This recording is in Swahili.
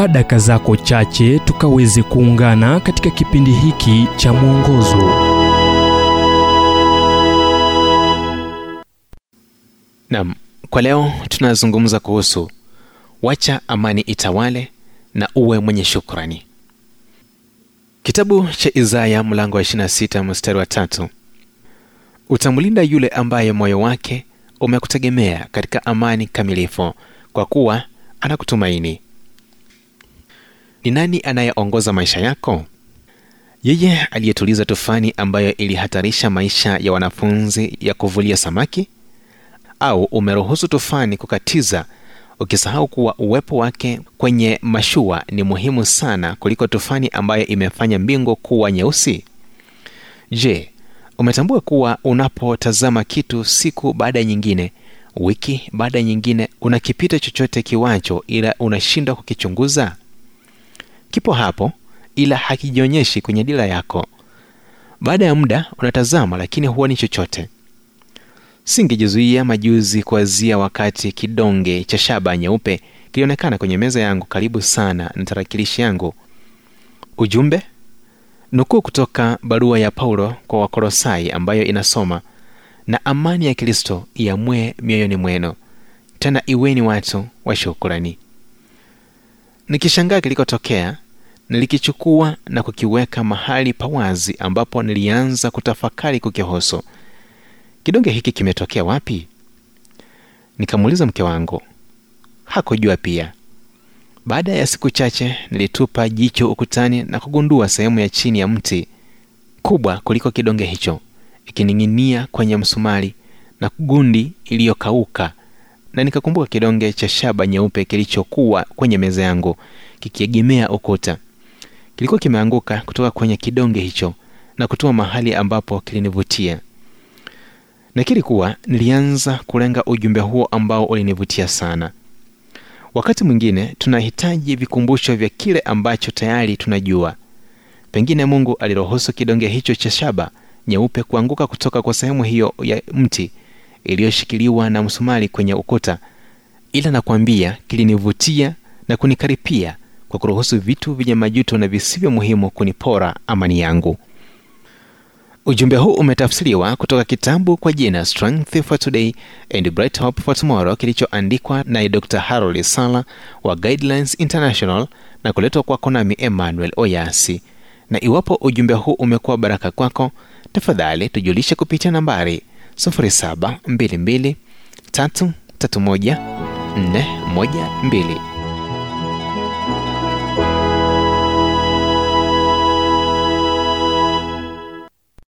chukua daka zako chache tukaweze kuungana katika kipindi hiki cha mwongozo nam kwa leo tunazungumza kuhusu wacha amani itawale na uwe mwenye shukrani. Kitabu cha Isaya mlango wa 26 mstari wa tatu, utamlinda yule ambaye moyo wake umekutegemea katika amani kamilifu, kwa kuwa anakutumaini. Ni nani anayeongoza maisha yako? Yeye aliyetuliza tufani ambayo ilihatarisha maisha ya wanafunzi ya kuvulia samaki? Au umeruhusu tufani kukatiza ukisahau kuwa uwepo wake kwenye mashua ni muhimu sana kuliko tufani ambayo imefanya mbingu kuwa nyeusi? Je, umetambua kuwa unapotazama kitu siku baada ya nyingine, wiki baada ya nyingine, unakipita chochote kiwacho, ila unashindwa kukichunguza? Kipo hapo, ila hakijionyeshi kwenye dira yako. Baada ya muda unatazama, lakini huoni chochote. Singejizuia majuzi kuazia wakati kidonge cha shaba nyeupe kilionekana kwenye meza yangu karibu sana na tarakilishi yangu. Ujumbe nukuu kutoka barua ya Paulo kwa Wakolosai ambayo inasoma, na amani ya Kristo iamue mioyoni mwenu, tena iweni watu wa shukurani. Nikishangaa kilikotokea, nilikichukua na kukiweka mahali pa wazi ambapo nilianza kutafakari kukihusu. Kidonge hiki kimetokea wapi? Nikamuuliza mke wangu, hakujua pia. Baada ya siku chache, nilitupa jicho ukutani na kugundua sehemu ya chini ya mti kubwa kuliko kidonge hicho ikining'inia kwenye msumari na gundi iliyokauka, na nikakumbuka kidonge cha shaba nyeupe kilichokuwa kwenye meza yangu kikiegemea ukuta. Kilikuwa kimeanguka kutoka kwenye kidonge hicho na kutua mahali ambapo kilinivutia. Nakiri kuwa nilianza kulenga ujumbe huo ambao ulinivutia sana. Wakati mwingine tunahitaji vikumbusho vya kile ambacho tayari tunajua. Pengine Mungu aliruhusu kidonge hicho cha shaba nyeupe kuanguka kutoka kwa sehemu hiyo ya mti iliyoshikiliwa na msumari kwenye ukuta, ila nakwambia kilinivutia na kunikaripia kwa kuruhusu vitu vyenye majuto na visivyo muhimu kunipora amani yangu. Ujumbe huu umetafsiriwa kutoka kitabu kwa jina Strength for Today and Bright Hope for Tomorrow kilichoandikwa naye Dr. Harold Sala wa Guidelines International na kuletwa kwako nami Emmanuel Oyasi. Na iwapo ujumbe huu umekuwa baraka kwako, tafadhali tujulishe kupitia nambari 0722 331 412